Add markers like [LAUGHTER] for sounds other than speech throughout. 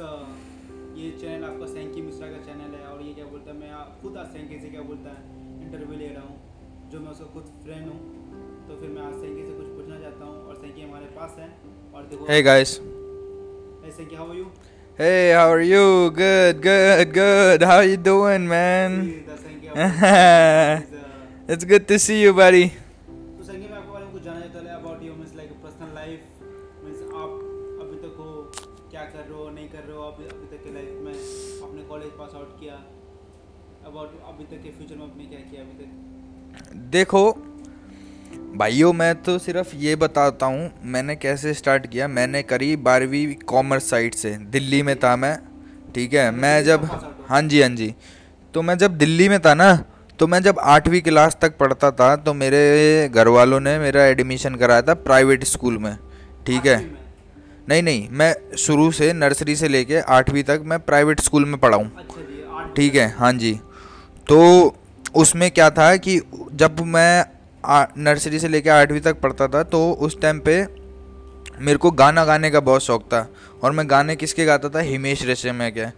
ये चैनल आपका सैंकी मिश्रा का चैनल है और ये क्या बोलता है मैं खुद आज सैंकी से क्या बोलता है इंटरव्यू ले रहा हूँ जो मैं उसका खुद फ्रेंड हूँ तो फिर मैं आज सैंकी से कुछ पूछना चाहता हूँ और सैंकी हमारे पास है और देखो Hey guys. Hey, Sanky how are you Hey, how are you? Good, good, good. How you doing, man? [LAUGHS] It's good to see you, buddy. देखो भाइयों मैं तो सिर्फ़ ये बताता हूँ मैंने कैसे स्टार्ट किया? मैंने करी बारहवीं कॉमर्स साइड से। दिल्ली में था मैं ठीक है? मैं जब हाँ जी हाँ जी। तो मैं जब दिल्ली में था ना तो मैं जब आठवीं क्लास तक पढ़ता था तो मेरे घर वालों ने मेरा एडमिशन कराया था प्राइवेट स्कूल में ठीक है? नहीं नहीं मैं शुरू से नर्सरी से लेके आठवीं तक मैं प्राइवेट स्कूल में पढ़ा हूँ अच्छा ठीक है? हाँ जी। तो उसमें क्या था कि जब मैं नर्सरी से लेकर आठवीं तक पढ़ता था तो उस टाइम पे मेरे को गाना गाने का बहुत शौक था। और मैं गाने किसके गाता था? हिमेश रेशम में क्या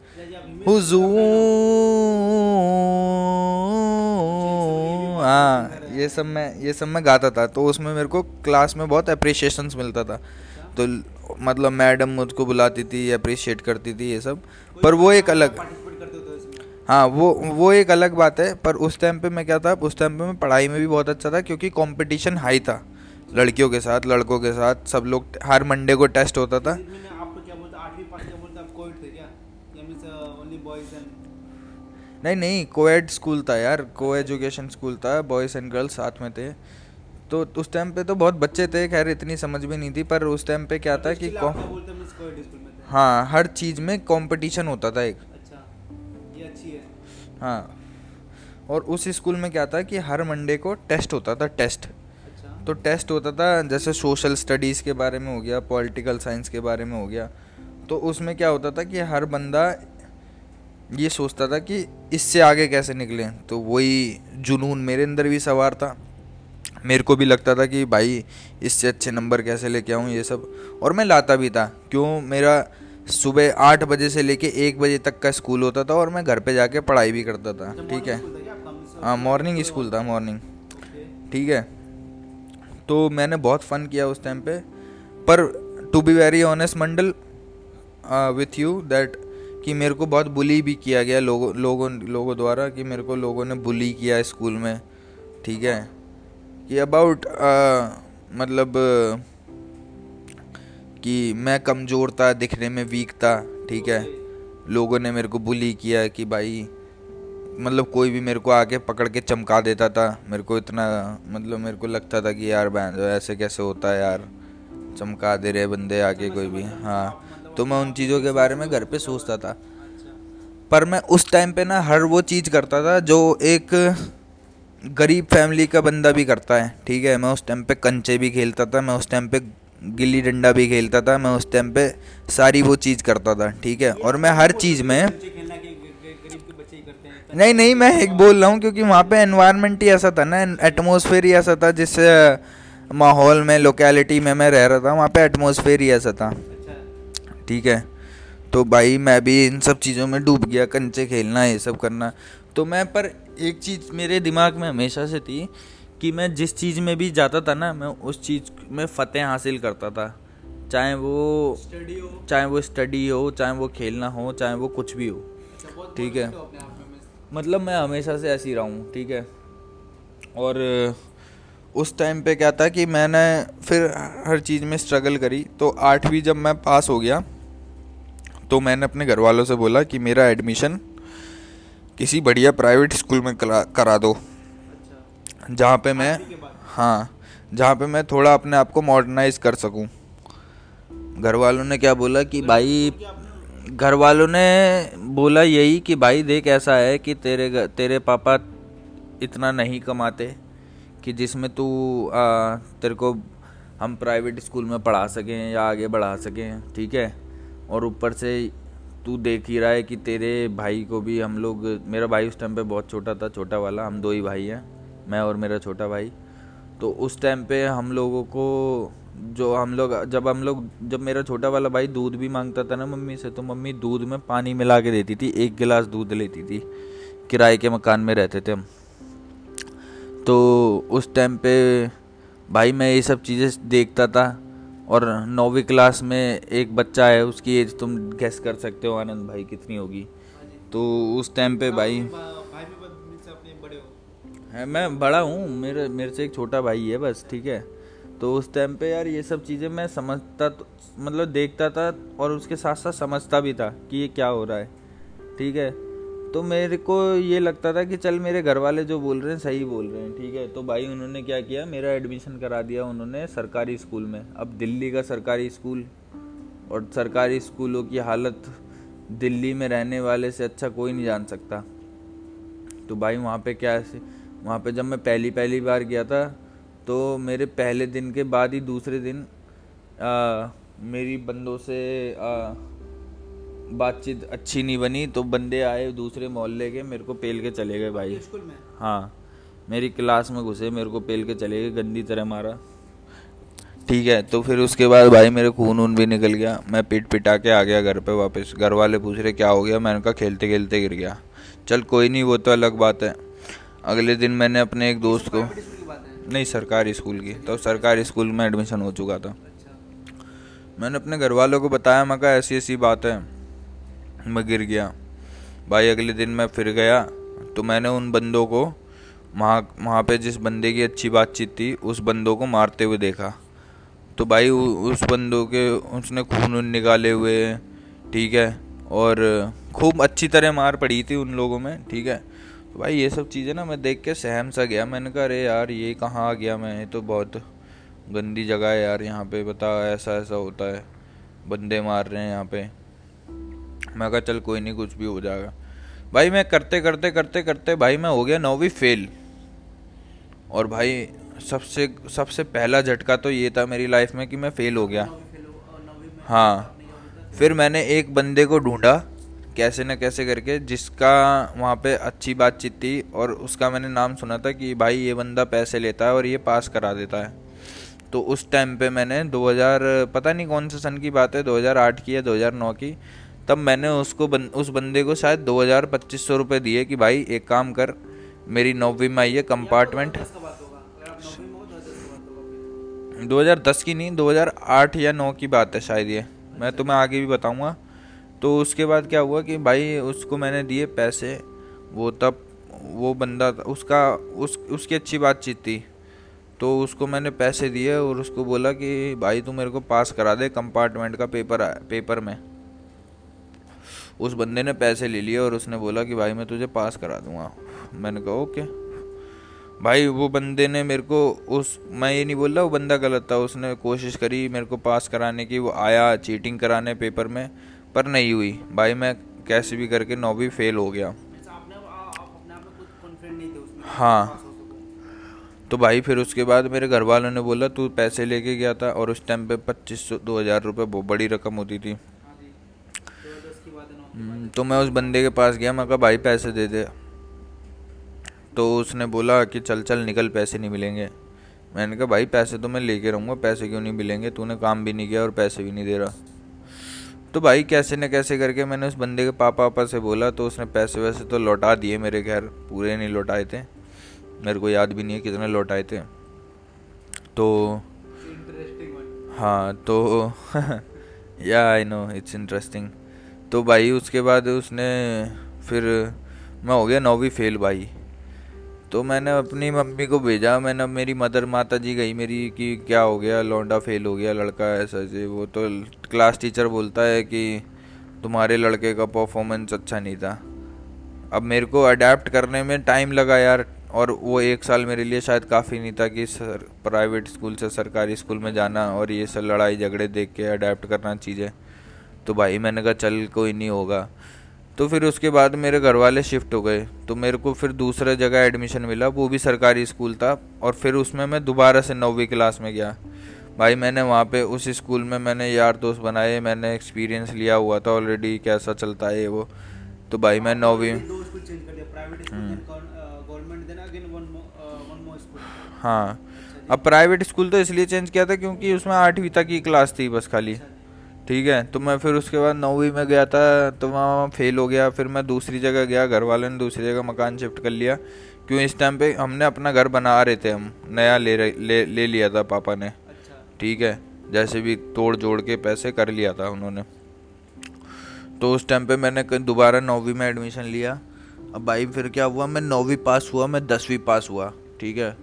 हाँ ये सब मैं, ये सब मैं गाता था। तो उसमें मेरे को क्लास में बहुत अप्रिशिएशंस मिलता था। तो मतलब मैडम मुझको बुलाती थी अप्रिशिएट करती थी, ये सब। पर वो एक अलग हाँ वो वो एक अलग बात है पर उस टाइम पे मैं क्या था उस टाइम पे मैं पढ़ाई में भी बहुत अच्छा था क्योंकि कंपटीशन हाई था लड़कियों के साथ लड़कों के साथ सब लोग हर मंडे को टेस्ट होता था। एंड नहीं नहीं कोएड स्कूल था यार को एजुकेशन स्कूल था बॉयज़ एंड गर्ल्स साथ में थे। तो उस टाइम पे तो बहुत बच्चे थे खैर इतनी समझ भी नहीं थी पर उस टाइम पे क्या था कि हाँ हर चीज़ में कंपटीशन होता था एक। हाँ। और उस स्कूल में क्या था कि हर मंडे को टेस्ट होता था टेस्ट। अच्छा। तो टेस्ट होता था जैसे सोशल स्टडीज़ के बारे में हो गया पॉलिटिकल साइंस के बारे में हो गया। तो उसमें क्या होता था कि हर बंदा ये सोचता था कि इससे आगे कैसे निकलें। तो वही जुनून मेरे अंदर भी सवार था। मेरे को भी लगता था कि भाई इससे अच्छे नंबर कैसे लेके आऊँ ये सब। और मैं लाता भी था। क्यों? मेरा सुबह आठ बजे से लेके एक बजे तक का स्कूल होता था और मैं घर पे जाके पढ़ाई भी करता था ठीक है? हाँ मॉर्निंग स्कूल था मॉर्निंग ठीक है? तो मैंने बहुत फन किया उस टाइम पे। पर to be very honest Mandal with you that कि मेरे को बहुत बुली भी किया गया लोगों लोगों लोगों द्वारा कि मेरे को लोगों ने बुली किया स्कूल में ठीक है? कि अबाउट मतलब कि मैं कमज़ोर था, दिखने में वीक था, ठीक है? लोगों ने मेरे को बुली किया कि भाई मतलब कोई भी मेरे को आके पकड़ के चमका देता था। मेरे को इतना मतलब मेरे को लगता था कि यार बहन ऐसे कैसे होता है यार? चमका दे रहे बंदे आके कोई भी। हाँ तो मैं उन चीज़ों के बारे में घर पे सोचता था। पर मैं उस टाइम पे ना हर वो चीज़ करता था जो एक गरीब फैमिली का बंदा भी करता है, ठीक है? मैं उस टाइम पे कंचे भी खेलता था, मैं उस टाइम पे गिल्ली डंडा भी खेलता था मैं उस टाइम पे सारी वो चीज़ करता था ठीक है? और मैं हर चीज़ में नहीं नहीं मैं एक बोल रहा हूँ क्योंकि वहाँ पे एनवायरनमेंट ही ऐसा था ना एटमोसफेयर ही ऐसा था जिस माहौल में लोकेलिटी में मैं रह रहा था वहाँ पे एटमोसफेयर ही ऐसा था। अच्छा। ठीक है? तो भाई मैं भी इन सब चीज़ों में डूब गया कंचे खेलना ये सब करना। तो मैं पर एक चीज़ मेरे दिमाग में हमेशा से थी कि मैं जिस चीज़ में भी जाता था ना मैं उस चीज़ में फ़तेह हासिल करता था। चाहे वो चाहे वो स्टडी हो चाहे वो खेलना हो चाहे वो कुछ भी हो। अच्छा, ठीक है। means मतलब मैं हमेशा से ऐसे ही रहा हूँ ठीक है। और उस टाइम पे क्या था कि मैंने फिर हर चीज़ में स्ट्रगल करी। तो आठवीं जब मैं पास हो गया तो मैंने अपने घर वालों से बोला कि मेरा एडमिशन किसी बढ़िया प्राइवेट स्कूल में करा करा दो। जहाँ पे मैं हाँ जहाँ पे मैं थोड़ा अपने आप को मॉडर्नाइज कर सकूँ। घर वालों ने क्या बोला कि भाई घर वालों ने बोला यही कि भाई देख ऐसा है कि तेरे तेरे पापा इतना नहीं कमाते कि जिसमें तू तेरे को हम प्राइवेट स्कूल में पढ़ा सकें या आगे बढ़ा सकें ठीक है? और ऊपर से तू देख ही रहा है कि तेरे भाई को भी हम लोग मेरा भाई उस टाइम पे बहुत छोटा था छोटा वाला हम दो ही भाई हैं। मैं और मेरा छोटा भाई तो उस टाइम पे हम लोगों को जो हम लोग, जब हम लोग, जब मेरा छोटा वाला भाई दूध भी माँगता था ना मम्मी से तो मम्मी दूध में पानी मिला के देती थी, एक गिलास दूध लेती थी। किराए के मकान में रहते थे हम। तो उस टाइम पे भाई मैं ये सब चीज़ें देखता था और नौवीं क्लास में एक बच्चा है, उसकी एज तुम गैस कर सकते हो, आनंद भाई कितनी होगी। तो उस टाइम पे भाई हो है मैं बड़ा हूँ, मेरे मेरे से एक छोटा भाई है बस, ठीक है। तो उस टाइम पे यार ये सब चीज़ें मैं समझता तो मतलब देखता था और उसके साथ साथ समझता भी था कि ये क्या हो रहा है, ठीक है। तो मेरे को ये लगता था कि चल मेरे घर वाले जो बोल रहे हैं, सही बोल रहे हैं, ठीक है। तो भाई उन्होंने क्या किया, मेरा एडमिशन करा दिया उन्होंने सरकारी स्कूल में। अब दिल्ली का सरकारी स्कूल और सरकारी स्कूलों की हालत दिल्ली में रहने वाले से अच्छा कोई नहीं जान सकता। तो भाई वहाँ पे क्या ऐसे वहाँ पे जब मैं पहली पहली बार गया था तो मेरे पहले दिन के बाद ही दूसरे दिन आ, मेरी बंदों से बातचीत अच्छी नहीं बनी तो बंदे आए दूसरे मोहल्ले के मेरे को पेल के चले गए भाई। हाँ मेरी क्लास में घुसे मेरे को पेल के चले गए गंदी तरह मारा। ठीक है तो फिर उसके बाद भाई मेरे खून वून भी निकल गया मैं पिट पिटा के आ गया घर पे वापस। घर वाले पूछ रहे क्या हो गया? मैंने कहा खेलते खेलते गिर गया। चल कोई नहीं वो तो अलग बात है। अगले दिन मैंने अपने एक दोस्त को नहीं सरकारी स्कूल की। तो सरकारी स्कूल में एडमिशन हो चुका था। मैंने अपने घर वालों को बताया मैं कहा ऐसी ऐसी बात है। मैं गिर गया। भाई अगले दिन मैं फिर गया तो मैंने उन बंदों को वहाँ वहाँ पे जिस बंदे की अच्छी बातचीत थी उस बंदों को मारते हुए देखा। तो भाई उ- उस बंदों के उसने खून वून निकाले हुए ठीक है और खूब अच्छी तरह मार पड़ी थी उन लोगों में ठीक है। तो भाई, ये सब चीज़ें ना मैं देख के सहम सा गया। मैंने कहा, अरे यार, ये कहाँ आ गया मैं? तो बहुत गंदी जगह है यार, यहाँ पे बता, ऐसा ऐसा होता है। बंदे मार रहे हैं यहाँ पे। मैं कहा, चल, कोई नहीं, कुछ भी हो जाएगा। भाई, मैं करते करते करते करते, भाई, मैं हो गया नौवीं फेल। और भाई, सबसे सबसे पहला झटका तो ये था मेरी लाइफ में कि मैं फेल हो गया। है? फिर मैंने एक बंदे को ढूंढा। कैसे न कैसे करके जिसका वहाँ पे अच्छी बातचीत थी और उसका मैंने नाम सुना था कि भाई ये बंदा पैसे लेता है और ये पास करा देता है। तो उस टाइम पे मैंने 2000 पता नहीं कौन से सन की बात है 2008 की या 2009 की तब मैंने उसको बन, उस बंदे को शायद 2000 2500 सौ रुपये दिए कि भाई एक काम कर मेरी नौवीं में आई है कंपार्टमेंट दस का बात होगा अगर आप नौवीं में हो तो दस का बात होगा फिर 2010 की नहीं 2008 या 9 की बात है शायद ये। मैं तुम्हें आगे भी बताऊँगा। तो उसके बाद क्या हुआ कि भाई उसको मैंने दिए पैसे, वो तब, वो बंदा उसका, उस, उसकी अच्छी बातचीत थी। तो उसको मैंने पैसे दिए और उसको बोला कि भाई तू मेरे को पास करा दे कंपार्टमेंट का पेपर पेपर में। उस बंदे ने पैसे ले लिए और उसने बोला कि भाई मैं तुझे पास करा दूँगा। मैंने कहा, ओके। भाई वो बंदे ने मेरे को उस, मैं ये नहीं बोल रहा, वो बंदा गलत था। उसने कोशिश करी मेरे को पास कराने की, वो आया चीटिंग कराने पेपर में। पर नहीं हुई। भाई मैं कैसे भी करके नौवीं फेल हो गया। हाँ। तो भाई फिर उसके बाद मेरे घर वालों ने बोला तू पैसे लेके गया था और उस टाइम पे पच्चीस सौ दो हज़ार रुपये बहुत बड़ी रकम होती थी। हम्म, तो मैं उस बंदे के पास गया मैं कहा भाई पैसे दे दे। तो उसने बोला कि चल चल निकल पैसे नहीं मिलेंगे। मैंने कहा भाई पैसे तो मैं लेके रहूँगा पैसे क्यों नहीं मिलेंगे? तूने काम भी नहीं किया और पैसे भी नहीं दे रहा। तो भाई कैसे न कैसे करके मैंने उस बंदे के पापा पापा से बोला तो उसने पैसे वैसे तो लौटा दिए मेरे घर पूरे नहीं लौटाए थे। मेरे को याद भी नहीं है कितने लौटाए थे। तो हाँ तो या आई नो इट्स इंटरेस्टिंग तो भाई उसके बाद उसने फिर मैं हो गया नौवीं फेल भाई। तो मैंने अपनी मम्मी को भेजा, मैंने मेरी मदर माता जी गई मेरी कि क्या हो गया, लौंडा फेल हो गया, लड़का ऐसा से वो तो क्लास टीचर बोलता है कि तुम्हारे लड़के का परफॉर्मेंस अच्छा नहीं था। अब मेरे को अडेप्ट करने में टाइम लगा यार, और वो एक साल मेरे लिए शायद काफ़ी नहीं था कि सर प्राइवेट स्कूल से सरकारी स्कूल में जाना और ये सब लड़ाई झगड़े देख के अडेप्ट करना चीज़ें। तो भाई मैंने कहा, चल, कोई नहीं होगा। तो फिर उसके बाद मेरे घर वाले शिफ्ट हो गए। तो मेरे को फिर दूसरे जगह एडमिशन मिला वो भी सरकारी स्कूल था और फिर उसमें मैं दोबारा से नौवीं क्लास में गया। भाई मैंने वहाँ पे उस स्कूल में मैंने यार दोस्त बनाए मैंने एक्सपीरियंस लिया हुआ था ऑलरेडी कैसा चलता है वो। तो भाई मैं नौवीं again one one more school हाँ। अच्छा अब प्राइवेट स्कूल तो इसलिए चेंज किया था क्योंकि उसमें आठवीं तक की क्लास थी बस खाली। अच्छा ठीक है तो मैं फिर उसके बाद नौवीं में गया था तो वहाँ फेल हो गया फिर मैं दूसरी जगह गया घर वालों ने दूसरी जगह मकान शिफ्ट कर लिया। क्यों? इस टाइम पे हमने अपना घर बना रहे थे हम नया ले रहे- ले ले लिया था पापा ने। अच्छा। ठीक है जैसे भी तोड़ जोड़ के पैसे कर लिया था उन्होंने। तो उस टाइम पे मैंने दोबारा नौवीं में एडमिशन लिया। अब भाई फिर क्या हुआ? मैं नौवीं पास हुआ मैं दसवीं पास हुआ ठीक है।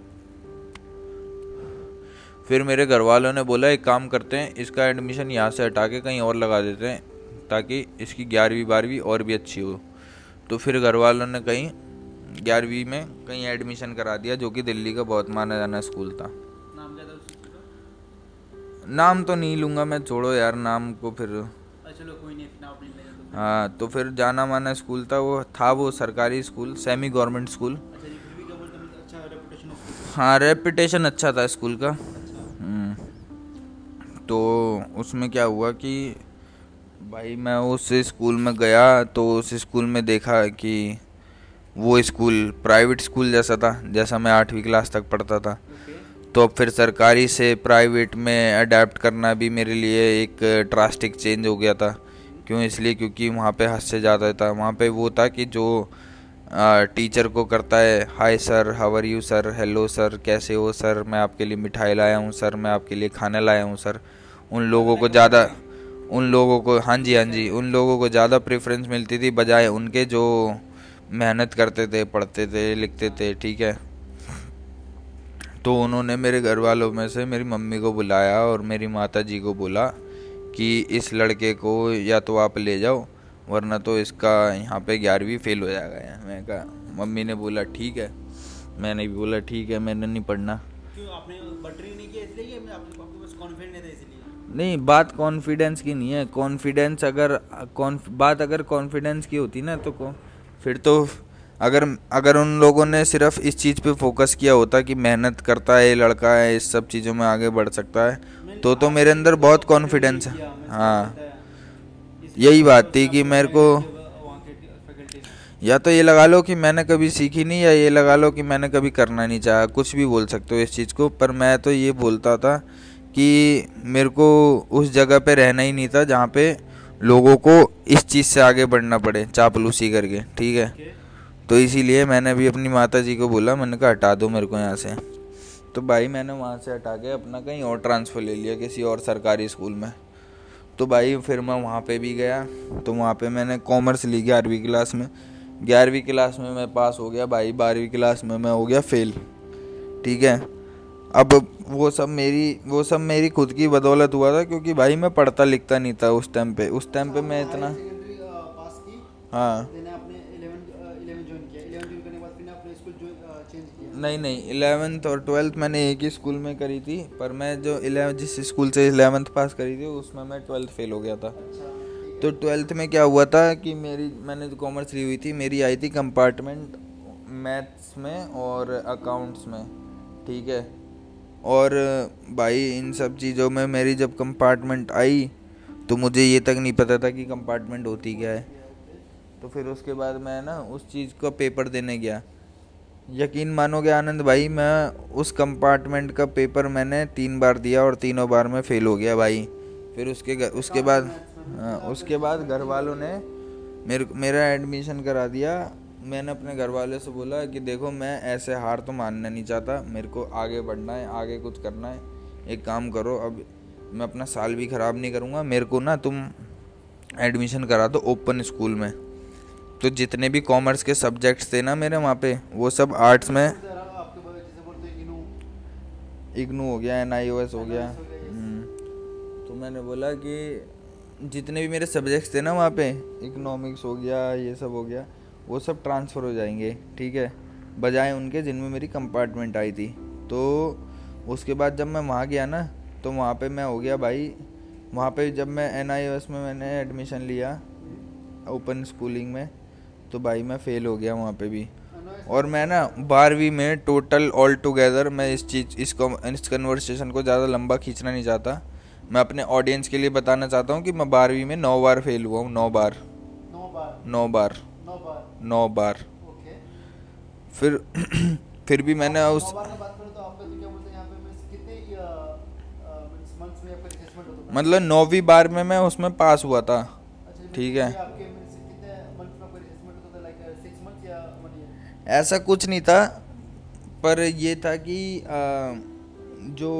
फिर मेरे घर वालों ने बोला एक काम करते हैं इसका एडमिशन यहाँ से हटा के कहीं और लगा देते हैं ताकि इसकी ग्यारहवीं बारहवीं और भी अच्छी हो। तो फिर घर वालों ने कहीं ग्यारहवीं में कहीं एडमिशन करा दिया जो कि दिल्ली का बहुत माना जाना स्कूल था। नाम नाम तो नहीं लूँगा मैं छोड़ो यार नाम को फिर। चलो कोई नहीं हाँ। तो फिर जाना माना स्कूल था वो था वो सरकारी स्कूल सेमी गवर्नमेंट स्कूल हैं रेपुटेशन अच्छा था स्कूल का। तो उसमें क्या हुआ कि भाई मैं उस स्कूल में गया तो उस स्कूल में देखा कि वो स्कूल प्राइवेट स्कूल जैसा था जैसा मैं आठवीं क्लास तक पढ़ता था। तो अब फिर सरकारी से प्राइवेट में अडेप्ट करना भी मेरे लिए एक ड्रास्टिक चेंज हो गया था। क्यों इसलिए? क्योंकि वहाँ पे हद से ज़्यादा था। वहाँ पे वो था कि जो आ, टीचर को करता है hi sir how are you sir hello sir कैसे हो सर मैं आपके लिए मिठाई लाया हूँ सर मैं आपके लिए खाना लाया हूँ सर उन लोगों को ज़्यादा, उन लोगों को हाँ जी हाँ जी, उन लोगों को ज़्यादा प्रेफरेंस मिलती थी बजाय उनके जो मेहनत करते थे, पढ़ते थे, लिखते थे, ठीक है। तो उन्होंने मेरे घर वालों में से मेरी मम्मी को बुलाया और मेरी माता जी को बोला कि इस लड़के को या तो आप ले जाओ, वरना तो इसका यहाँ पे ग्यारहवीं फेल हो जाएगा। मैं कहा, मम्मी ने बोला, ठीक है। मैंने भी बोला, ठीक है, मैंने नहीं पढ़ना। क्यों, आपने बटरी नहीं इसलिए नहीं बात कॉन्फिडेंस की नहीं है। कॉन्फिडेंस अगर कॉन्फ बात अगर कॉन्फिडेंस की होती ना तो फिर तो अगर अगर उन लोगों ने सिर्फ़ इस चीज़ पे फोकस किया होता कि मेहनत करता है ये लड़का है इस सब चीज़ों में आगे बढ़ सकता है तो तो मेरे अंदर बहुत कॉन्फिडेंस है। हाँ। यही बात थी कि मेरे को। या तो ये लगा लो कि मैंने कभी सीखी नहीं या ये लगा लो कि मैंने कभी करना नहीं चाहा कुछ भी बोल सकते हो इस चीज़ को पर मैं तो ये बोलता था कि मेरे को उस जगह पे रहना ही नहीं था जहाँ पे लोगों को इस चीज़ से आगे बढ़ना पड़े चापलूसी करके ठीक है? तो इसीलिए मैंने भी अपनी माता जी को बोला मैंने कहा हटा दो मेरे को यहाँ से। तो भाई मैंने वहाँ से हटा के अपना कहीं और ट्रांसफ़र ले लिया किसी और सरकारी स्कूल में। तो भाई फिर मैं वहाँ पे भी गया तो वहाँ पे मैंने कॉमर्स ली ग्यारहवीं क्लास में। ग्यारहवीं क्लास में मैं पास हो गया भाई बारहवीं क्लास में मैं हो गया फेल ठीक है? अब वो सब मेरी वो सब मेरी खुद की बदौलत हुआ था क्योंकि भाई मैं पढ़ता लिखता नहीं था उस टाइम पे। उस टाइम पे मैं इतना हाँ देन आपने 11 11 ज्वाइन किया। 11 ज्वाइन करने के बाद फिर आपने स्कूल चेंज किया। नहीं नहीं इलेवेंथ और ट्वेल्थ मैंने एक ही स्कूल में करी थी पर मैं जो इलेवन जिस स्कूल से इलेवेंथ पास करी थी उसमें मैं ट्वेल्थ फेल हो गया था। अच्छा। तो ट्वेल्थ में क्या हुआ था कि मेरी मैंने जो कॉमर्स ली हुई थी मेरी आई थी कंपार्टमेंट मैथ्स में और अकाउंट्स में ठीक है? और भाई इन सब चीज़ों में मेरी जब कंपार्टमेंट आई तो मुझे ये तक नहीं पता था कि कंपार्टमेंट होती क्या है। तो फिर उसके बाद मैं ना उस चीज़ का पेपर देने गया। यकीन मानोगे आनंद भाई मैं उस कंपार्टमेंट का पेपर मैंने तीन बार दिया और तीनों बार में फेल हो गया भाई। फिर उसके उसके बाद हाँ, उसके बाद घर वालों ने मेरे मेरा एडमिशन करा दिया मैंने अपने घर वाले से बोला कि देखो मैं ऐसे हार तो मानना नहीं चाहता, मेरे को आगे बढ़ना है, आगे कुछ करना है एक काम करो, अब मैं अपना साल भी ख़राब नहीं करूँगा, मेरे को ना तुम एडमिशन करा दो ओपन स्कूल में तो जितने भी कॉमर्स के सब्जेक्ट्स थे ना मेरे वहाँ पे, वो सब आर्ट्स में इग्नू हो गया एन आई ओ एस हो गया. हम्म। तो मैंने बोला कि जितने भी मेरे सब्जेक्ट्स थे ना वहाँ पे, इकोनॉमिक्स हो गया, ये सब हो गया वो सब ट्रांसफ़र हो जाएँगे ठीक है? बजाय उनके जिनमें मेरी कंपार्टमेंट आई थी। तो उसके बाद जब मैं वहाँ गया ना तो वहाँ पे मैं हो गया भाई वहाँ पे जब मैं एन आई एस में मैंने एडमिशन लिया ओपन स्कूलिंग में तो भाई मैं फ़ेल हो गया वहाँ पे भी। और मैं ना बारहवीं में टोटल ऑल टुगेदर मैं इस चीज़ इस इस कन्वर्सेशन को ज़्यादा लंबा खींचना नहीं चाहता। मैं अपने ऑडियंस के लिए बताना चाहता हूँ कि मैं बारहवीं में नौ बार फेल हुआ हूँ नौ बार। नौ बार। नौ बार। नौ बार नौ बार ओके फिर [CLEARS THROAT] फिर भी मैंने उस तो मतलब नौवीं बार में मैं उसमें पास हुआ था। अच्छा ठीक है। ये आपके means कितने मंथ्स में आपका रिसेसमेंट होता था लाइक 6 मंथ्स या 1 ईयर ऐसा कुछ नहीं था पर ये था कि आ, जो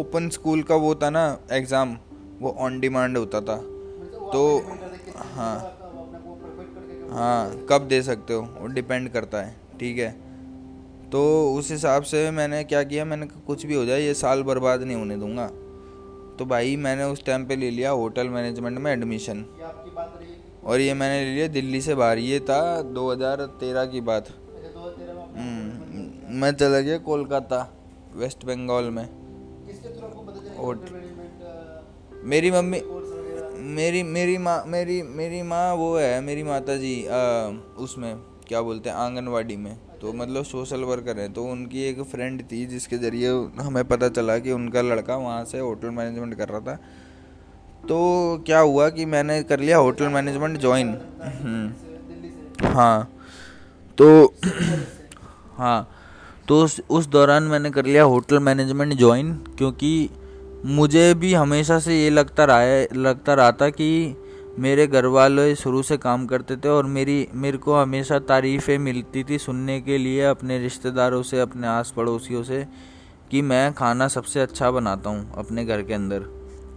ओपन स्कूल का वो था ना एग्ज़ाम वो ऑन डिमांड होता था। तो हाँ हाँ कब दे सकते हो? वो डिपेंड करता है ठीक है? तो उस हिसाब से मैंने क्या किया मैंने कुछ भी हो जाए ये साल बर्बाद नहीं होने दूँगा। तो भाई मैंने उस टाइम पे ले लिया होटल मैनेजमेंट में एडमिशन और ये मैंने ले लिया दिल्ली से बाहर ये था 2013 की बात। 2013 में आपने हम्म, मैं चला गया कोलकाता वेस्ट बंगाल में। होटल मेरी मम्मी मेरी मेरी माँ, मेरी मेरी माँ वो है, मेरी माता जी उसमें, क्या बोलते हैं, आंगनवाड़ी में। तो मतलब सोशल वर्कर है तो उनकी एक फ्रेंड थी, जिसके ज़रिए हमें पता चला कि उनका लड़का वहाँ से होटल मैनेजमेंट कर रहा था। तो क्या हुआ कि मैंने कर लिया होटल मैनेजमेंट ज्वाइन हाँ तो हाँ तो उस उस दौरान मैंने कर लिया होटल मैनेजमेंट ज्वाइन क्योंकि मुझे भी हमेशा से ये लगता रहा है, लगता रहा था कि मेरे घर वाले शुरू से काम करते थे और मेरी, मेरे को हमेशा तारीफ़ें मिलती थी सुनने के लिए अपने रिश्तेदारों से, अपने आस पड़ोसियों से कि मैं खाना सबसे अच्छा बनाता हूँ अपने घर के अंदर।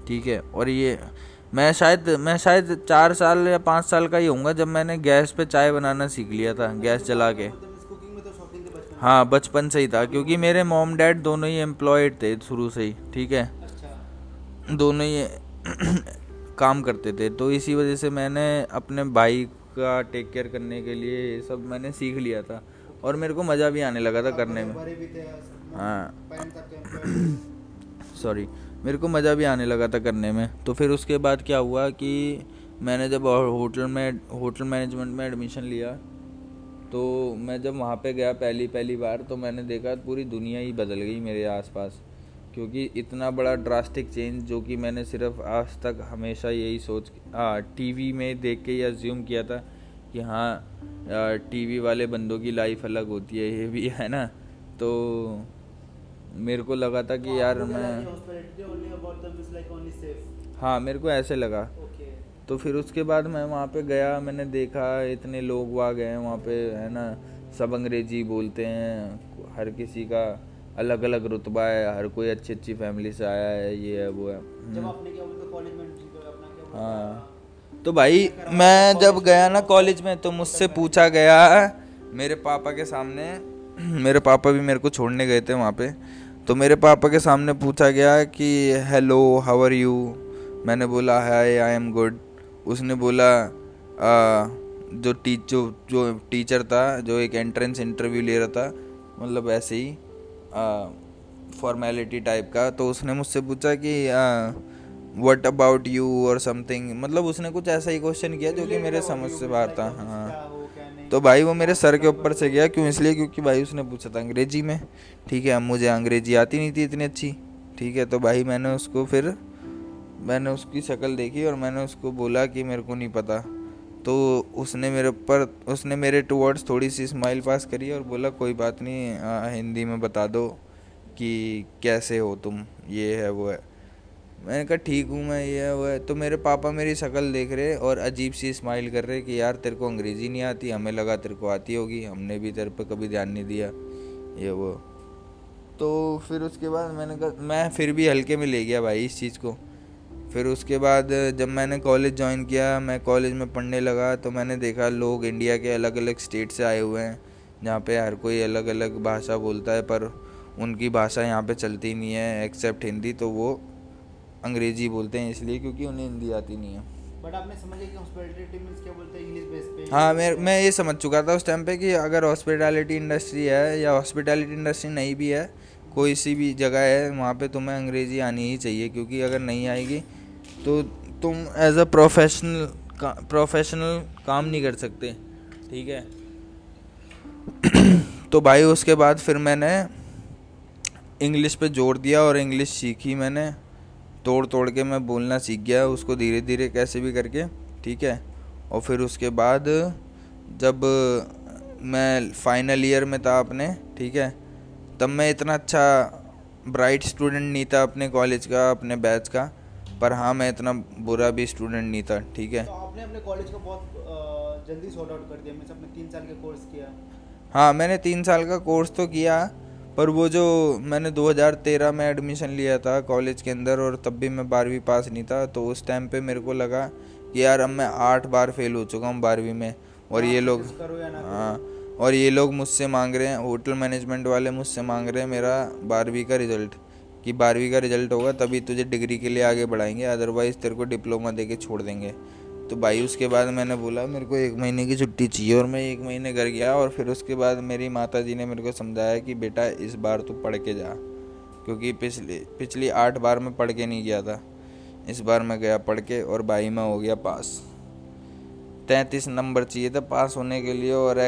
ठीक है? और ये, मैं शायद मैं शायद चार साल या पाँच साल का ही होऊँगा जब मैंने गैस पे चाय बनाना सीख लिया था, गैस जला के। हाँ बचपन से ही था, क्योंकि मेरे मॉम डैड दोनों ही एम्प्लॉयड थे शुरू से ही, ठीक है? दोनों ही [CLEARS THROAT] काम करते थे। तो इसी वजह से मैंने अपने भाई का टेक केयर करने के लिए ये सब मैंने सीख लिया था और मेरे को मज़ा भी आने लगा था करने में। थे हाँ। सॉरी [CLEARS THROAT] मेरे को मज़ा भी आने लगा था करने में। तो फिर उसके बाद क्या हुआ कि मैंने जब होटल में होटल मैनेजमेंट में एडमिशन लिया तो मैं जब वहाँ पे गया पहली पहली बार तो मैंने देखा पूरी दुनिया ही बदल गई मेरे आसपास। क्योंकि इतना बड़ा ड्रास्टिक चेंज जो कि मैंने सिर्फ़ आज तक हमेशा यही सोच हाँ टीवी में देख के ही अज्यूम किया था कि हाँ टीवी वाले बंदों की लाइफ अलग होती है ये भी है ना? तो मेरे को लगा था कि यार मैं हाँ मेरे को ऐसे लगा। Okay. तो फिर उसके बाद मैं वहाँ पे गया मैंने देखा इतने लोग वहाँ गए वहाँ पे है ना सब अंग्रेज़ी बोलते हैं हर किसी का अलग अलग रुतबा है हर कोई अच्छी अच्छी फैमिली से आया है ये है वो है। हम्म, बोलते हाँ तो भाई मैं जब गया ना कॉलेज में तो मुझसे पूछा गया मेरे पापा के सामने मेरे पापा भी मेरे को छोड़ने गए थे वहाँ पे। तो मेरे पापा के सामने पूछा गया कि हेलो हाउ आर यू मैंने बोला हाय आई एम गुड उसने बोला आ, जो टी जो जो टीचर था जो एक एंट्रेंस इंटरव्यू ले रहा था मतलब ऐसे ही। फॉर्मेलिटी टाइप का तो उसने मुझसे पूछा कि वट अबाउट यू और समथिंग मतलब उसने कुछ ऐसा ही क्वेश्चन किया जो कि मेरे समझ से बाहर था हाँ। तो भाई वो मेरे सर के ऊपर से गया, क्यों इसलिए? क्योंकि भाई उसने पूछा था अंग्रेज़ी में, ठीक है अब मुझे अंग्रेज़ी आती नहीं थी इतनी अच्छी, ठीक है। तो भाई मैंने उसको फिर, मैंने उसकी शक्ल देखी और मैंने उसको बोला कि मेरे को नहीं पता। तो उसने मेरे ऊपर उसने मेरे टूवर्ड्स थोड़ी सी स्माइल पास करी और बोला कोई बात नहीं आ, हिंदी में बता दो कि कैसे हो तुम ये है वो है। मैंने कहा ठीक हूँ मैं ये है वो है। तो मेरे पापा मेरी शक्ल देख रहे और अजीब सी स्माइल कर रहे कि यार तेरे को अंग्रेज़ी नहीं आती हमें लगा तेरे को आती होगी हमने भी तेरे पर कभी ध्यान नहीं दिया। ये वो। तो फिर उसके बाद मैंने कहा मैं फिर भी हल्के में ले गया भाई इस चीज़ को। फिर उसके बाद जब मैंने कॉलेज ज्वाइन किया मैं कॉलेज में पढ़ने लगा तो मैंने देखा लोग इंडिया के अलग अलग स्टेट से आए हुए हैं जहाँ पे हर कोई अलग अलग भाषा बोलता है पर उनकी भाषा यहाँ पे चलती नहीं है एक्सेप्ट हिंदी तो वो अंग्रेज़ी बोलते हैं इसलिए क्योंकि उन्हें हिंदी आती नहीं है। बट आपने समझा कि हॉस्पिटैलिटी मींस क्या बोलते हैं इंग्लिश बेस पे? हाँ मैं मैं ये समझ चुका था उस टाइम पे कि अगर हॉस्पिटैलिटी इंडस्ट्री है या हॉस्पिटैलिटी इंडस्ट्री नहीं भी है कोई सी भी जगह है वहाँ पे तुम्हें अंग्रेज़ी आनी ही चाहिए क्योंकि अगर नहीं आएगी तो तुम एज अ प्रोफेशनल का, प्रोफेशनल काम नहीं कर सकते ठीक है? [CLEARS THROAT] तो भाई उसके बाद फिर मैंने इंग्लिश पे ज़ोर दिया और इंग्लिश सीखी मैंने। तोड़ तोड़ के मैं बोलना सीख गया उसको धीरे धीरे कैसे भी करके ठीक है? और फिर उसके बाद जब मैं फाइनल ईयर में था अपने ठीक है? तब मैं इतना अच्छा ब्राइट स्टूडेंट नहीं था अपने कॉलेज का अपने बैच का। पर हाँ मैं इतना बुरा भी स्टूडेंट नहीं था ठीक है। तो आपने अपने कॉलेज को बहुत जल्दी सॉर्ट आउट कर दिया? मीन्स तीन साल के कोर्स किया। हाँ मैंने तीन साल का कोर्स तो किया पर वो जो मैंने 2013 में एडमिशन लिया था कॉलेज के अंदर और तब भी मैं बारहवीं पास नहीं था तो उस टाइम पे मेरे को लगा कि यार अब मैं आठ बार फेल हो चुका हूँ बारहवीं में। और ये लोग ना करो। हाँ और ये लोग मुझसे मांग रहे हैं होटल मैनेजमेंट वाले मुझसे मांग रहे हैं मेरा बारहवीं का रिज़ल्ट कि बारहवीं का रिज़ल्ट होगा तभी तुझे डिग्री के लिए आगे बढ़ाएँगे अदरवाइज़ तेरे को डिप्लोमा दे के छोड़ देंगे। तो भाई उसके बाद मैंने बोला मेरे को एक महीने की छुट्टी चाहिए और मैं एक महीने घर गया और फिर उसके बाद मेरी माता जी ने मेरे को समझाया कि बेटा इस बार तू पढ़ के जा क्योंकि पिछली पिछली आठ बार मैं पढ़ के नहीं गया था। इस बार मैं गया पढ़ के और भाई मैं हो गया पास। तैंतीस नंबर चाहिए था पास होने के लिए और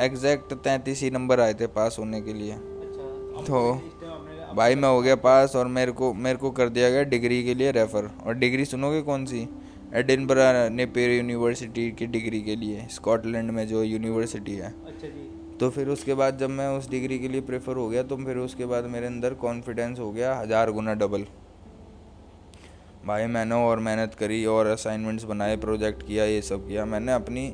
एग्जैक्ट तैंतीस ही नंबर आए थे पास होने के लिए। अच्छा तो भाई मैं हो गया पास और मेरे को मेरे को कर दिया गया डिग्री के लिए रेफ़र। और डिग्री सुनोगे कौन सी? एडिनबरा नेपेर यूनिवर्सिटी की डिग्री के लिए स्कॉटलैंड में जो यूनिवर्सिटी है। अच्छा जी। तो फिर उसके बाद जब मैं उस डिग्री के लिए प्रेफर हो गया तो फिर उसके बाद मेरे अंदर कॉन्फिडेंस हो गया हज़ार गुना डबल भाई मैंने और मेहनत करी और असाइनमेंट्स बनाए प्रोजेक्ट किया ये सब किया। मैंने अपनी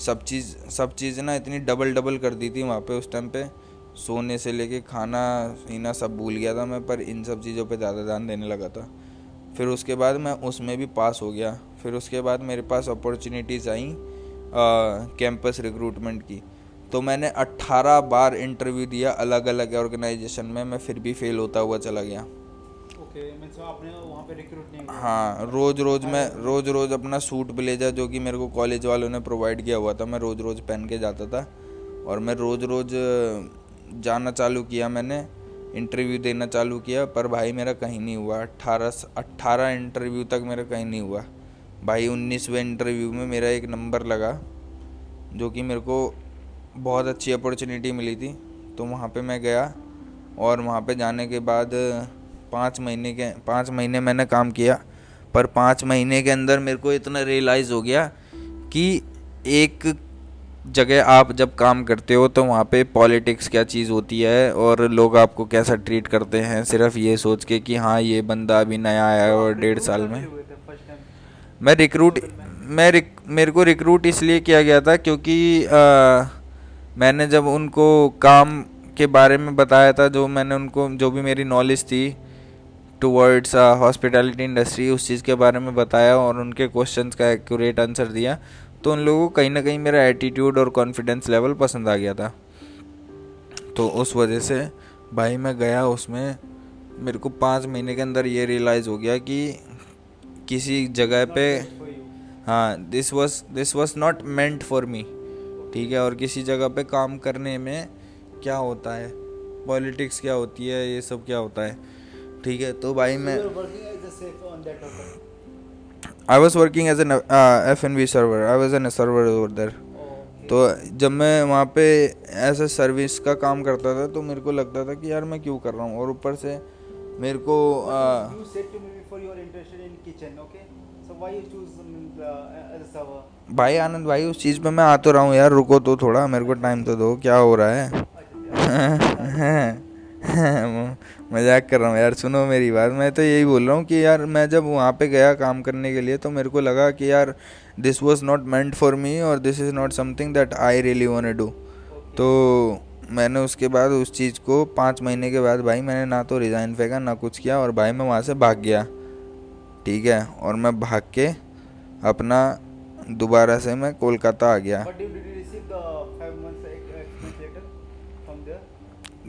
सब चीज़ सब चीज़ ना इतनी डबल डबल कर दी थी वहाँ पे उस टाइम पे। सोने से लेके खाना पीना सब भूल गया था मैं पर इन सब चीज़ों पे ज़्यादा ध्यान देने लगा था। फिर उसके बाद मैं उसमें भी पास हो गया। फिर उसके बाद मेरे पास अपॉर्चुनिटीज़ आई कैंपस रिक्रूटमेंट की। तो मैंने 18 बार इंटरव्यू दिया अलग अलग ऑर्गेनाइजेशन में मैं फिर भी फेल होता हुआ चला गया। हाँ रोज़ रोज़ मैं रोज़ रोज़ अपना सूट ब्लेजर जो कि मेरे को कॉलेज वालों ने प्रोवाइड किया हुआ था मैं रोज़ रोज़ पहन के जाता था। और मैं रोज़ रोज़ जाना चालू किया मैंने इंटरव्यू देना चालू किया, पर भाई मेरा कहीं नहीं हुआ। अट्ठारह अट्ठारह इंटरव्यू तक मेरा कहीं नहीं हुआ। भाई उन्नीसवें इंटरव्यू में मेरा एक नंबर लगा, जो कि मेरे को बहुत अच्छी अपॉर्चुनिटी मिली थी। तो वहाँ पे मैं गया, और वहाँ पे जाने के बाद पाँच महीने के, पाँच महीने मैंने काम किया, पर पाँच महीने के अंदर मेरे को इतना रियलाइज़ हो गया कि एक जगह आप जब काम करते हो तो वहाँ पे पॉलिटिक्स क्या चीज़ होती है और लोग आपको कैसा ट्रीट करते हैं? सिर्फ़ ये सोच के कि हाँ ये बंदा अभी नया आया है और डेढ़ साल में। मैं रिक्रूट मैं रिक, मेरे को रिक्रूट इसलिए किया गया था क्योंकि आ, मैंने जब उनको काम के बारे में बताया था जो मैंने उनको जो भी मेरी नॉलेज थी टूवर्ड्स हॉस्पिटैलिटी इंडस्ट्री उस चीज़ के बारे में बताया और उनके क्वेश्चंस का एक्यूरेट आंसर दिया। तो उन लोगों को कहीं ना कहीं मेरा एटीट्यूड और कॉन्फिडेंस लेवल पसंद आ गया था। तो उस वजह से भाई मैं गया उसमें, मेरे को पाँच महीने के अंदर ये रियलाइज़ हो गया कि किसी जगह पे हाँ this was this was not meant for me ठीक है? और किसी जगह पे काम करने में क्या होता है? पॉलिटिक्स क्या होती है? ये सब क्या होता है? ठीक है तो भाई मैं I was working as an F N V server I was an A server over there तो जब मैं वहाँ पे ए सर्विस का काम करता था तो मेरे को लगता था कि यार मैं क्यों कर रहा हूँ? और ऊपर से मेरे को you said to me before you are interested in kitchen okay? So why you choose as a server? भाई आनंद भाई उस चीज़ पे मैं आ तो रहा हूँ यार रुको तो थोड़ा मेरे को टाइम तो दो क्या हो रहा है? [LAUGHS] [LAUGHS] मज़ाक कर रहा हूँ यार सुनो मेरी बात। मैं तो यही बोल रहा हूँ कि यार मैं जब वहाँ पे गया काम करने के लिए तो मेरे को लगा कि यार this was not meant for me और this is not something that I really want do तो मैंने उसके बाद उस चीज़ को पाँच महीने के बाद भाई मैंने ना तो रिज़ाइन फेंका ना कुछ किया और भाई मैं वहाँ से भाग गया। ठीक है? और मैं भाग के अपना दोबारा से मैं कोलकाता आ गया।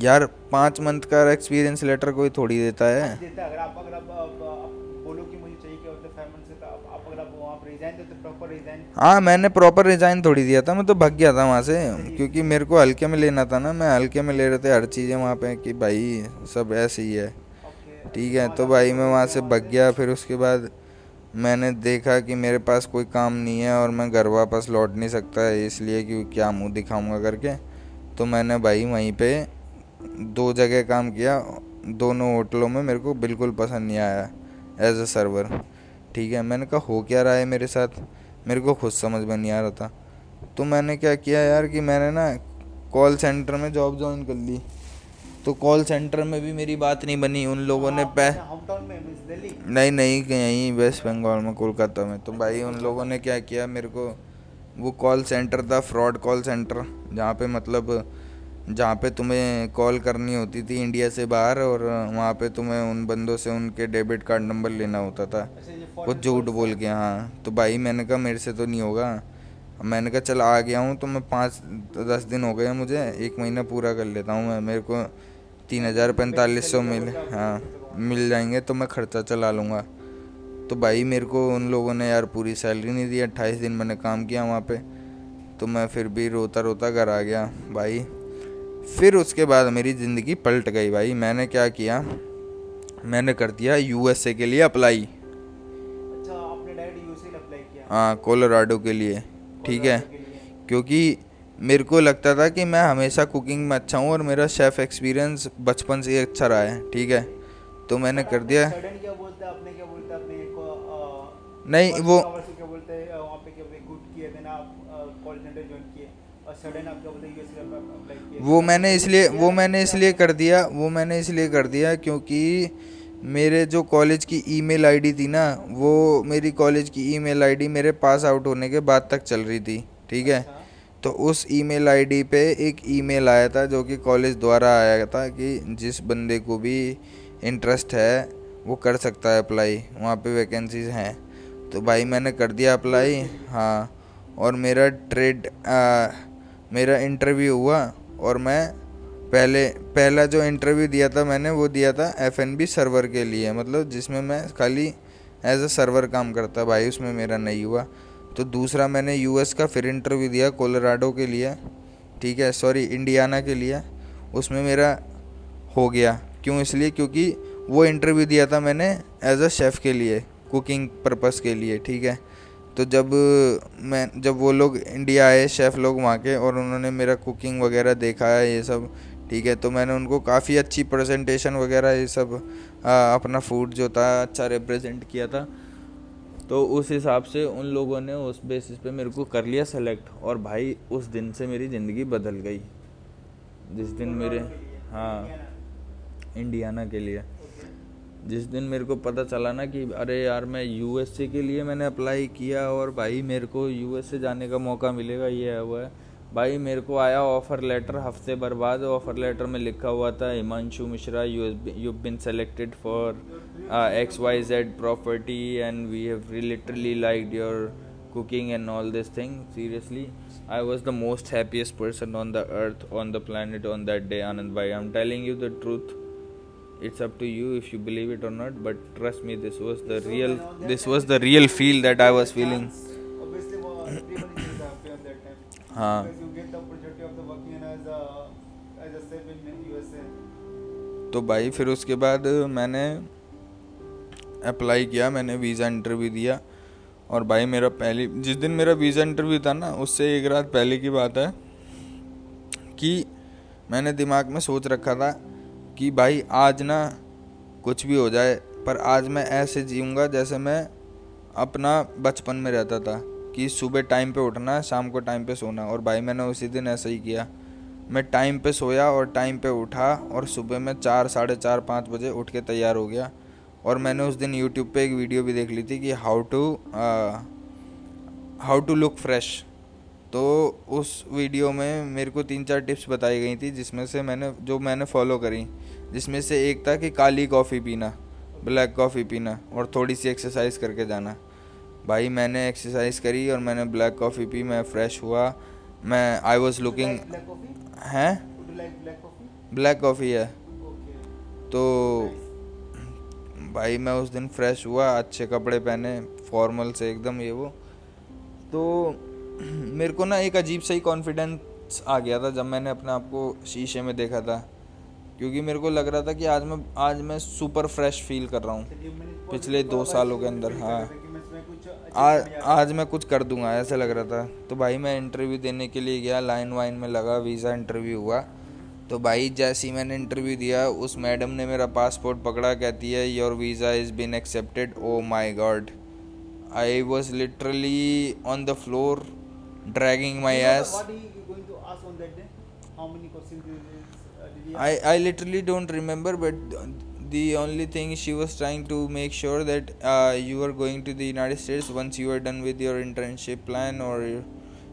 यार पाँच मंथ का एक्सपीरियंस लेटर कोई थोड़ी देता है। देता अगर आप अगर आप, आप, आप बोलो कि मुझे चाहिए क्या होता फाइव मंथ से तो आप, आप अगर आप वहाँ पर रिजाइन देते प्रॉपर रिजाइन हाँ मैंने प्रॉपर रिजाइन थोड़ी दिया था मैं तो भाग गया था वहाँ से क्योंकि मेरे को हल्के में लेना था ना मैं हल्के में ले रहे थे हर चीज़ें वहाँ पे कि भाई सब ऐसे ही है। ठीक है तो भाई मैं वहाँ से भग गया फिर उसके बाद मैंने देखा कि मेरे पास कोई काम नहीं है और मैं घर वापस लौट नहीं सकता इसलिए कि क्या मुँह दिखाऊँगा करके। तो मैंने भाई वहीं पे दो जगह काम किया दोनों होटलों में मेरे को बिल्कुल पसंद नहीं आया एज अ सर्वर ठीक है मैंने कहा हो क्या रहा है मेरे साथ? मेरे को खुद समझ में नहीं आ रहा था। तो मैंने क्या किया यार कि मैंने ना कॉल सेंटर में जॉब ज्वाइन कर ली। तो कॉल सेंटर में भी मेरी बात नहीं बनी उन लोगों ने पै मीन्स दिल्ली नहीं नहीं यहीं वेस्ट बंगाल में कोलकाता में। तो भाई उन लोगों ने क्या किया मेरे को वो कॉल सेंटर था फ्रॉड कॉल सेंटर जहाँ पे मतलब जहाँ पे तुम्हें कॉल करनी होती थी इंडिया से बाहर और वहाँ पे तुम्हें उन बंदों से उनके डेबिट कार्ड नंबर लेना होता था। अच्छा वो झूठ बोल। के हाँ। तो भाई मैंने कहा मेरे से तो नहीं होगा। मैंने कहा चल आ गया हूँ तो मैं पाँच दस दिन हो गए मुझे। एक महीना पूरा कर लेता हूँ मैं। मेरे को तीन हज़ार पैंतालीस सौ मिल हाँ मिल जाएँगे तो मैं खर्चा चला लूँगा। तो भाई मेरे को उन लोगों ने यार पूरी सैलरी नहीं दी। अट्ठाईस दिन मैंने काम किया वहाँ पे। तो मैं फिर भी रोता रोता घर आ गया। भाई फिर उसके बाद मेरी ज़िंदगी पलट गई भाई। मैंने क्या किया? मैंने कर दिया यूएसए के लिए अप्लाई अच्छा हाँ कोलोराडो के लिए ठीक है। क्योंकि मेरे को लगता था कि मैं हमेशा कुकिंग में अच्छा हूँ और मेरा शेफ़ एक्सपीरियंस बचपन से ही अच्छा रहा है ठीक है? तो मैंने कर दिया। क्या बोलते क्या बोलते अपने को नहीं, वो- वो मैंने इसलिए वो मैंने इसलिए कर दिया वो मैंने इसलिए कर दिया क्योंकि मेरे जो कॉलेज की ईमेल आईडी थी ना वो मेरी कॉलेज की ईमेल आईडी मेरे पास आउट होने के बाद तक चल रही थी ठीक है? अच्छा, तो उस ईमेल आईडी पे एक ईमेल आया था जो कि कॉलेज द्वारा आया था कि जिस बंदे को भी इंटरेस्ट है वो कर सकता है अप्लाई वहाँ पे वैकेंसीज हैं। तो भाई मैंने कर दिया अप्लाई हाँ और मेरा ट्रेड आ, मेरा इंटरव्यू हुआ और मैं पहले, पहला जो इंटरव्यू दिया था मैंने, वो दिया था एफएनबी सर्वर के लिए। मतलब जिसमें मैं खाली एज अ सर्वर काम करता, भाई उसमें मेरा नहीं हुआ। तो दूसरा मैंने यूएस का फिर इंटरव्यू दिया कोलोराडो के लिए। ठीक है सॉरी इंडियाना के लिए। उसमें मेरा हो गया। क्यों इसलिए? क्योंकि वो इंटरव्यू दिया था मैंने एज अ शेफ़ के लिए कुकिंग पर्पस के लिए। ठीक है तो जब मैं जब वो लोग इंडिया आए शेफ़ लोग वहाँ के और उन्होंने मेरा कुकिंग वगैरह देखा है ये सब ठीक है तो मैंने उनको काफ़ी अच्छी प्रेजेंटेशन वगैरह ये सब आ, अपना फ़ूड जो था अच्छा रिप्रेजेंट किया था। तो उस हिसाब से उन लोगों ने उस बेसिस पे मेरे को कर लिया सेलेक्ट और भाई उस दिन से मेरी ज़िंदगी बदल गई। जिस दिन मेरे हाँ इंडियाना के लिए। जिस दिन मेरे को पता चला ना कि अरे यार, मैं यूएसए के लिए मैंने अप्लाई किया और भाई मेरे को यूएसए जाने का मौका मिलेगा, ये है, वो है। भाई मेरे को आया ऑफ़र लेटर हफ़्ते भर बाद ऑफ़र लेटर में लिखा हुआ था, Himanshu Mishra you you been selected for X Y Z property and we have literally like your cooking and all this thing. Seriously, i was the most happiest person on the earth, on the planet on that day, anand bhai. I'm telling you the truth. It's up to you if you believe it or not but trust me this was the real this was the real feel that i was feeling. हाँ. तो भाई फिर उसके बाद मैंने apply किया मैंने visa interview दिया और भाई मेरा पहली जिस दिन मेरा वीज़ा इंटरव्यू था ना उससे एक रात पहले की बात है कि मैंने दिमाग में सोच रखा था कि भाई आज ना कुछ भी हो जाए, पर आज मैं ऐसे जीऊँगा जैसे मैं अपना बचपन में रहता था कि सुबह टाइम पे उठना है शाम को टाइम पे सोना। और भाई मैंने उसी दिन ऐसा ही किया। मैं टाइम पे सोया और टाइम पे उठा और सुबह में चार, साढ़े चार, पाँच बजे उठ के तैयार हो गया। और मैंने उस दिन यूट्यूब पे एक वीडियो भी देख ली थी कि how to how to look fresh तो उस वीडियो में मेरे को तीन चार टिप्स बताई गई थी जिसमें से मैंने जो मैंने फॉलो करी। जिसमें से एक था कि काली कॉफ़ी पीना ब्लैक कॉफ़ी पीना और थोड़ी सी एक्सरसाइज करके जाना। भाई मैंने एक्सरसाइज करी और मैंने ब्लैक कॉफ़ी पी मैं फ्रेश हुआ। मैं आई वॉज़ लुकिंग? हैं? ब्लैक कॉफ़ी है। तो भाई मैं उस दिन फ्रेश हुआ अच्छे कपड़े पहने फॉर्मल से एकदम ये वो। तो [CLEARS THROAT] मेरे को ना एक अजीब सा ही कॉन्फिडेंस आ गया था जब मैंने अपने आप को शीशे में देखा था। क्योंकि मेरे को लग रहा था कि आज मैं आज मैं सुपर फ्रेश फील कर रहा हूँ। पिछले दो सालों के अंदर, हाँ। रहा आज मैं कुछ कर दूँगा ऐसा लग रहा था। तो भाई मैं इंटरव्यू देने के लिए गया लाइन वाइन में लगा वीज़ा इंटरव्यू हुआ। तो भाई जैसे ही मैंने इंटरव्यू दिया उस मैडम ने मेरा पासपोर्ट पकड़ा कहती है your visa is been accepted oh my god I was literally on the floor dragging my you know ass. What are you going to ask on that day? How many questions did you, uh, I, I literally don't remember, but the only thing she was trying to make sure that uh, you are going to the United States once you are done with your internship plan or your,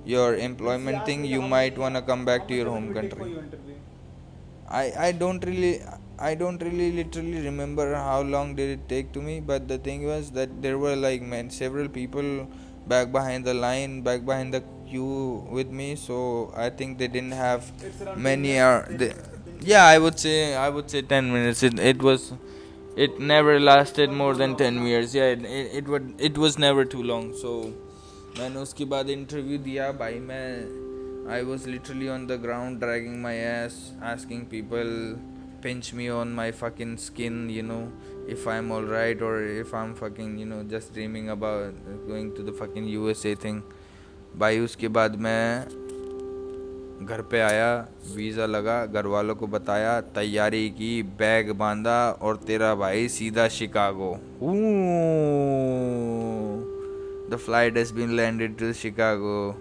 your employment thing, you might want to come back to your home country. I, I don't really I don't really literally remember how long did it take to me, but the thing was that there were like man, several people back behind the line, back behind the queue with me. So I think they didn't have many hour. They, yeah, I would say I would say ten minutes. It it was. It never lasted more than ten years. Yeah, it it, it would it was never too long. So मैंने उसके बाद interview दिया भाई मैं I was literally on the ground dragging my ass asking people pinch me on my fucking skin you know if i'm all right or if i'm fucking you know just dreaming about going to the fucking usa thing भाई उसके बाद मैं घर पे आया visa लगा घर वालों को बताया तैयारी की बैग बांधा और तेरा भाई सीधा Chicago. The flight has been landed to Chicago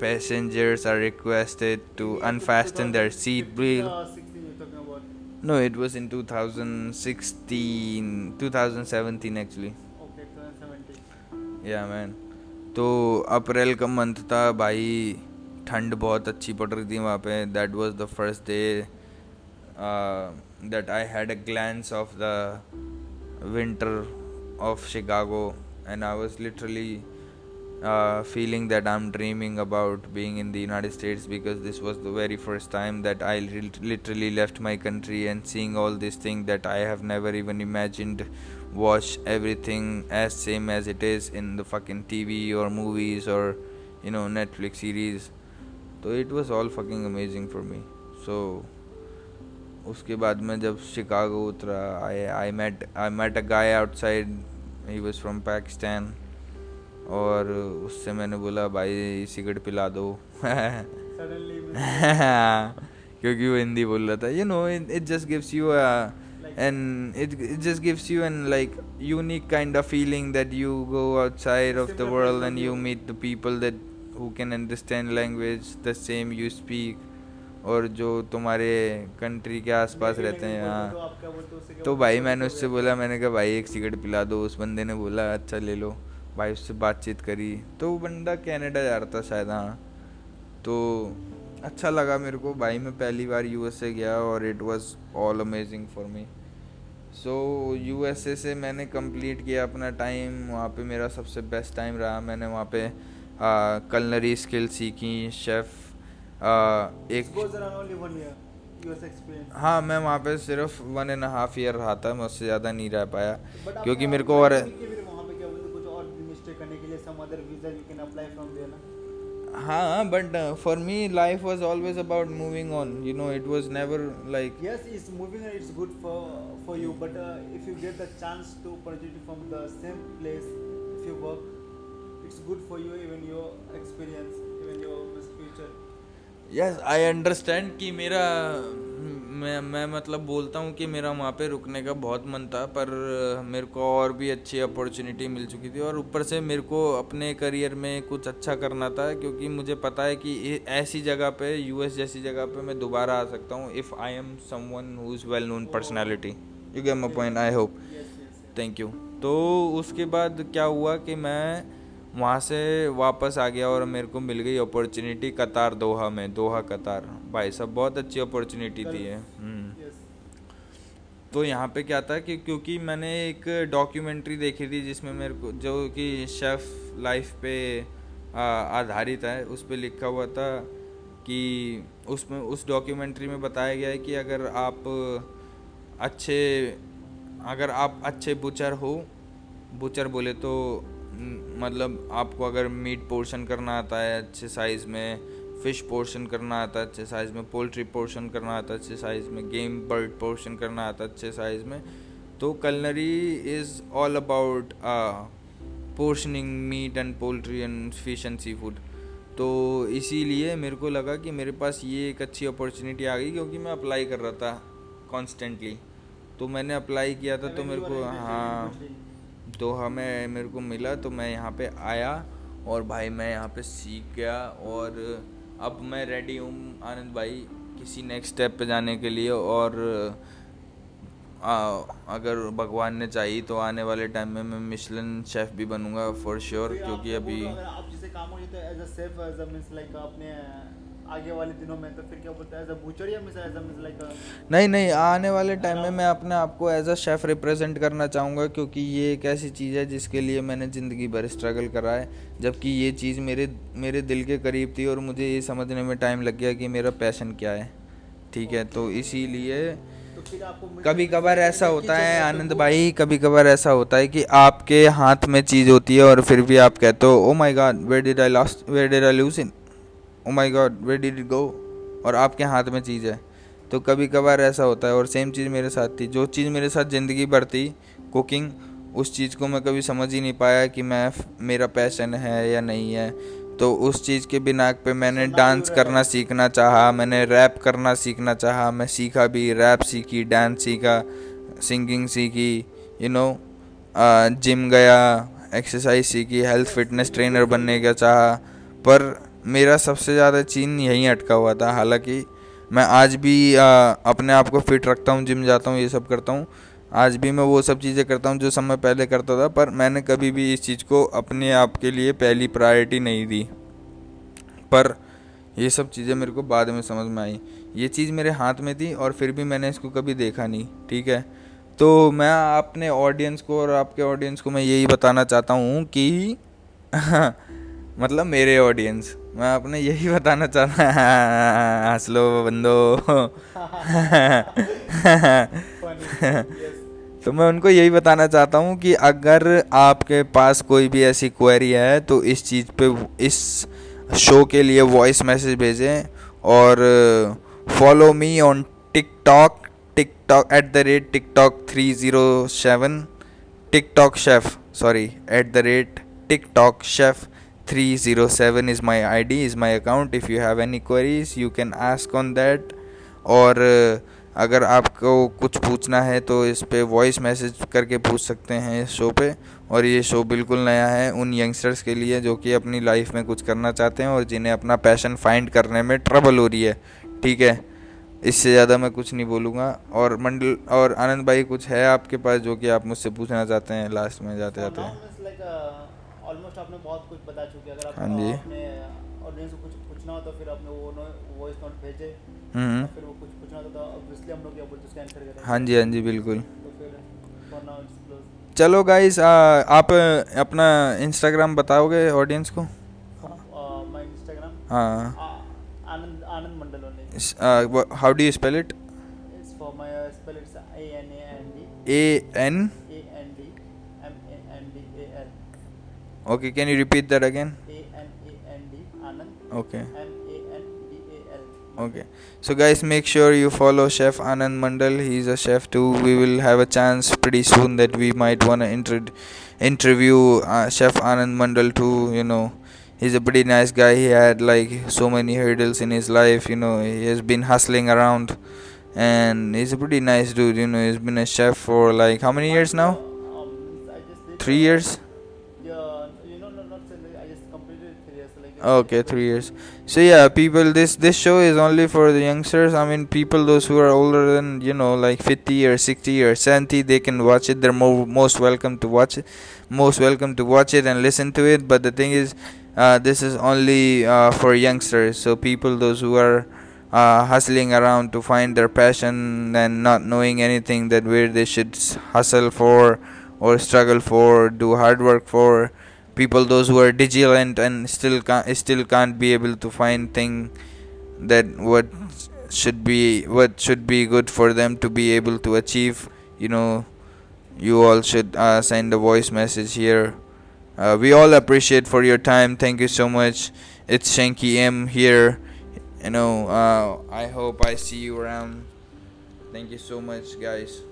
passengers are requested to unfasten their seat belt no it was in 2016 2017 actually yeah man तो अप्रैल का मंथ था, भाई, ठंड बहुत अच्छी पड़ रही थी वहाँ पे। That was the first day that I had a glance of the winter of Chicago and I was literally feeling that I am dreaming about being in the United States because this was the very first time that I literally left my country and seeing all this thing that I have never even imagined Watch everything as same as it is in the fucking TV or movies or you know Netflix series. So it was all fucking amazing for me. So उसके बाद में जब Chicago उतरा I I met I met a guy outside he was from Pakistan और उससे मैंने बोला भाई सिगरेट पिला दो [LAUGHS] Suddenly, क्योंकि वो हिंदी बोल रहा था you know it just gives you and it, it just gives you an like unique kind of feeling that you go outside of the world and you meet the people that who can understand language the same you speak और जो तुम्हारे country के आसपास रहते हैं हो, हाँ हो, क्या तो भाई मैंने उससे बोला मैंने कहा भाई एक सिगरेट पिला दो उस बंदे ने बोला अच्छा ले लो भाई उससे बातचीत करी तो वो बंदा कनाडा जा रहा था शायद हाँ तो अच्छा लगा मेरे को भाई मैं पहली बार यूएसए गया और it was all amazing for me so USA से मैंने कंप्लीट किया अपना टाइम वहाँ पे मेरा सबसे बेस्ट टाइम रहा. मैंने वहाँ पे कलनरी स्किल सीखी शेफ़ एक. हाँ मैं वहाँ पे सिर्फ़ वन एंड हाफ़ ईयर रहा था. मैं उससे ज़्यादा नहीं रह पाया क्योंकि मेरे को और huh but uh, for me life was always about moving on. You know it was never like yes it's moving it's good for for you but uh, if you get the chance to opportunity from the same place if you work it's good for you even your experience even your future. Yes i understand ki mera मैं मैं मतलब बोलता हूँ कि मेरा वहाँ पे रुकने का बहुत मन था पर मेरे को और भी अच्छी अपॉर्चुनिटी मिल चुकी थी और ऊपर से मेरे को अपने करियर में कुछ अच्छा करना था क्योंकि मुझे पता है कि ऐसी जगह पे यूएस जैसी जगह पे मैं दोबारा आ सकता हूँ if I am someone who is well known personality you get a point I hope. Thank you तो उसके बाद क्या हुआ कि मैं वहाँ से वापस आ गया और मेरे को मिल गई अपॉर्चुनिटी कतार दोहा में दोहा कतार। भाई साहब बहुत अच्छी अपॉर्चुनिटी थी है हम्म। तो यहाँ पे क्या था कि क्योंकि मैंने एक डॉक्यूमेंट्री देखी थी जिसमें मेरे को जो कि शेफ़ लाइफ पे आधारित है उस पर लिखा हुआ था कि उसमें उस डॉक्यूमेंट्री में बताया गया है कि अगर आप अच्छे अगर आप अच्छे बुचर हो बुचर बोले तो मतलब आपको अगर मीट पोर्शन करना आता है अच्छे साइज़ में फ़िश पोर्शन करना आता है अच्छे साइज़ में पोल्ट्री पोर्शन करना आता है अच्छे साइज़ में गेम बर्ड पोर्शन करना आता है अच्छे साइज़ में तो culinary is all about portioning meat and poultry and fish and seafood तो इसीलिए मेरे को लगा कि मेरे पास ये एक अच्छी अपॉर्चुनिटी आ गई क्योंकि मैं अप्लाई कर रहा था कॉन्स्टेंटली तो मैंने अप्लाई किया था तो मेरे को हाँ। तो हमें मेरे को मिला तो मैं यहाँ पे आया और भाई मैं यहाँ पे सीख गया और अब मैं रेडी हूँ आनंद भाई किसी नेक्स्ट स्टेप पे जाने के लिए और आ, अगर भगवान ने चाहिए तो आने वाले टाइम में मैं मिशलन शेफ़ भी बनूँगा फॉर श्योर क्योंकि अभी आप जिसे काम होगी तो as a chef as a means like अपने आगे वाले दिनों में तो फिर क्या बोलते हैं एज अ बूचर या means as a means like नहीं नहीं आने वाले टाइम में मैं अपने आप को एज अ शेफ़ रिप्रेजेंट करना चाहूँगा क्योंकि ये एक ऐसी चीज़ है जिसके लिए मैंने ज़िंदगी भर स्ट्रगल करा है। जबकि ये चीज़ मेरे मेरे दिल के करीब थी और मुझे ये समझने में टाइम लग गया कि मेरा पैशन क्या है। ठीक है तो इसीलिए तो मुझे- कभी कभार ऐसा होता है आनंद भाई कभी कभार ऐसा होता है कि आपके हाथ में चीज़ होती है और फिर भी आप कहते हो ओ my god where did I lost where did I lose in oh my god where did it go और आपके हाथ में चीज़ है। तो कभी कभार ऐसा होता है और सेम चीज़ मेरे साथ थी। जो चीज़ मेरे साथ ज़िंदगी भर थी कुकिंग उस चीज़ को मैं कभी समझ ही नहीं पाया कि मैं मेरा पैशन है या नहीं है। तो उस चीज़ के बिना पे मैंने डांस करना सीखना चाहा मैंने रैप करना सीखना चाहा मैं सीखा भी रैप सीखी डांस सीखा सिंगिंग सीखी यू नो जिम गया एक्सरसाइज सीखी हेल्थ फिटनेस ट्रेनर बनने का चाहा। पर मेरा सबसे ज़्यादा चीन यहीं अटका हुआ था। हालाँकि मैं आज भी आ, अपने आप को फिट रखता हूँ जिम जाता हूँ ये सब करता हूँ। आज भी मैं वो सब चीज़ें करता हूँ जो मैं पहले करता था पर मैंने कभी भी इस चीज़ को अपने आप के लिए पहली प्रायोरिटी नहीं दी। पर ये सब चीज़ें मेरे को बाद में समझ में आई। ये चीज़ मेरे हाथ में थी और फिर भी मैंने इसको कभी देखा नहीं ठीक है? तो मैं अपने ऑडियंस को और आपके ऑडियंस को मैं यही बताना चाहता हूँ कि [LAUGHS] मतलब मेरे ऑडियंस मैं आपने यही बताना चाहता [LAUGHS] हंस लो बंदो। [LAUGHS] तो मैं उनको यही बताना चाहता हूँ कि अगर आपके पास कोई भी ऐसी क्वेरी है तो इस चीज़ पे, इस शो के लिए वॉइस मैसेज भेजें और follow me on TikTok TikTok at the rate TikTok three zero seven TikTok chef sorry at the rate TikTok chef 307 is my id is my account. If you have any queries you can ask on that. और uh, अगर आपको कुछ पूछना है तो इस पे voice message करके पूछ सकते हैं इस शो पे। और ये शो बिल्कुल नया है उन यंगस्टर्स के लिए जो कि अपनी लाइफ में कुछ करना चाहते हैं और जिन्हें अपना पैशन फाइंड करने में ट्रबल हो रही है। ठीक है? इससे ज़्यादा मैं कुछ नहीं बोलूँगा। और मंडल और आनंद भाई कुछ है आपके पास जो कि आप मुझसे पूछना चाहते हैं लास्ट में जाते जाते हैं आपने बहुत कुछ बता चुके अगर आप हाँ जी। अपने ऑडियंस को कुछ पूछना हो तो फिर आपने वो वॉइस नोट भेजे। हम्म। फिर वो कुछ पूछना होता तो ऑब्वियसली हम लोग क्या बोलते हैं उसका आंसर करेंगे हाँ जी हाँ जी बिल्कुल। तो फिर चलो गाइस आप अपना इंस्टाग्राम बताओगे ऑडियंस को? माय इंस्टाग्राम हाँ। Anand Anand Mandal only how do you spell it it's for my spell it's A N A N D A N Okay, can you repeat that again? A-N-A-N-D, Anand. Okay. M-A-N-D-A-L. Okay. So guys, make sure you follow Chef Anand Mandal. He's a chef too. We will have a chance pretty soon that we might wanna inter- interview uh, Chef Anand Mandal too. You know, he's a pretty nice guy. He had like so many hurdles in his life. You know, he has been hustling around, and he's a pretty nice dude. You know, he's been a chef for like how many years now? Um, three years Okay, three years. So yeah, people, this this show is only for the youngsters. I mean, people those who are older than you know, like fifty or sixty or seventy, they can watch it. They're more most welcome to watch it, most welcome to watch it and listen to it. But the thing is, uh, this is only uh, for youngsters. So people those who are uh, hustling around to find their passion and not knowing anything that where they should hustle for or struggle for, do hard work for people those who are vigilant and still can't still can't be able to find thing that what should be what should be good for them to be able to achieve you know you all should uh, send a voice message here. Uh, we all appreciate for your time. Thank you so much. It's shanky m here. You know uh, i hope i see you around. Thank you so much guys